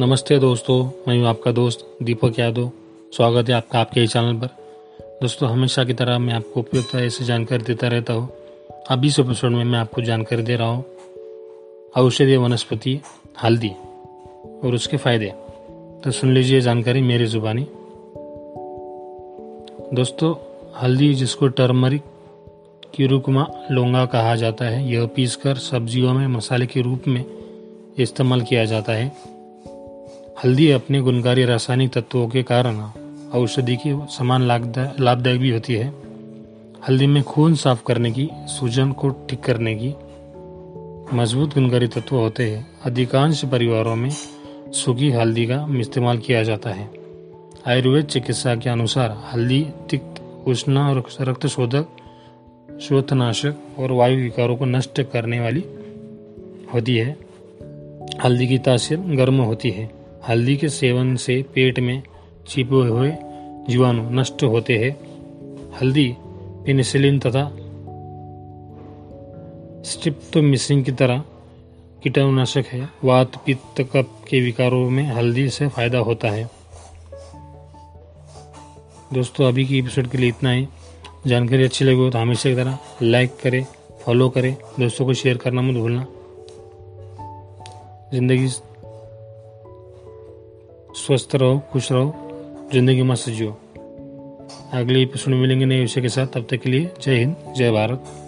नमस्ते दोस्तों, मैं हूँ आपका दोस्त दीपक यादव। स्वागत है आपका आपके ही चैनल पर। दोस्तों, हमेशा की तरह मैं आपको उपयुक्त ऐसी जानकारी देता रहता हूँ। अब इस एपिसोड में मैं आपको जानकारी दे रहा हूँ, औषधीय वनस्पति हल्दी और उसके फ़ायदे। तो सुन लीजिए जानकारी मेरी जुबानी। दोस्तों, हल्दी जिसको टर्मरिक किरुकुमा लोंगा कहा जाता है, यह पीसकर सब्जियों में मसाले के रूप में इस्तेमाल किया जाता है। हल्दी अपने गुणकारी रासायनिक तत्वों के कारण औषधि की समान लाभदायक भी होती है। हल्दी में खून साफ़ करने की, सूजन को ठीक करने की मज़बूत गुणकारी तत्व होते हैं। अधिकांश परिवारों में सूखी हल्दी का इस्तेमाल किया जाता है। आयुर्वेद चिकित्सा के अनुसार हल्दी तिक्त, उष्ण और रक्त शोधक श्वेतनाशक और वायु विकारों को नष्ट करने वाली होती है। हल्दी की तासीर गर्म होती है। हल्दी के सेवन से पेट में छिपे हुए जीवाणु नष्ट होते हैं। हल्दी पेनिसिलिन तथा स्ट्रिप्टोमिसिन की तरह कीटाणुनाशक है। वात, पित्त कप के विकारों में हल्दी से फ़ायदा होता है। दोस्तों, अभी की एपिसोड के लिए इतना ही। जानकारी अच्छी लगी हो तो हमेशा की तरह लाइक करें फॉलो करें। दोस्तों को शेयर करना मत भूलना। ज़िंदगी स्वस्थ रहो, खुश रहो, ज़िंदगी मस्त जियो। अगले एपिसोड में मिलेंगे नए विषय के साथ। तब तक के लिए जय हिंद, जय भारत।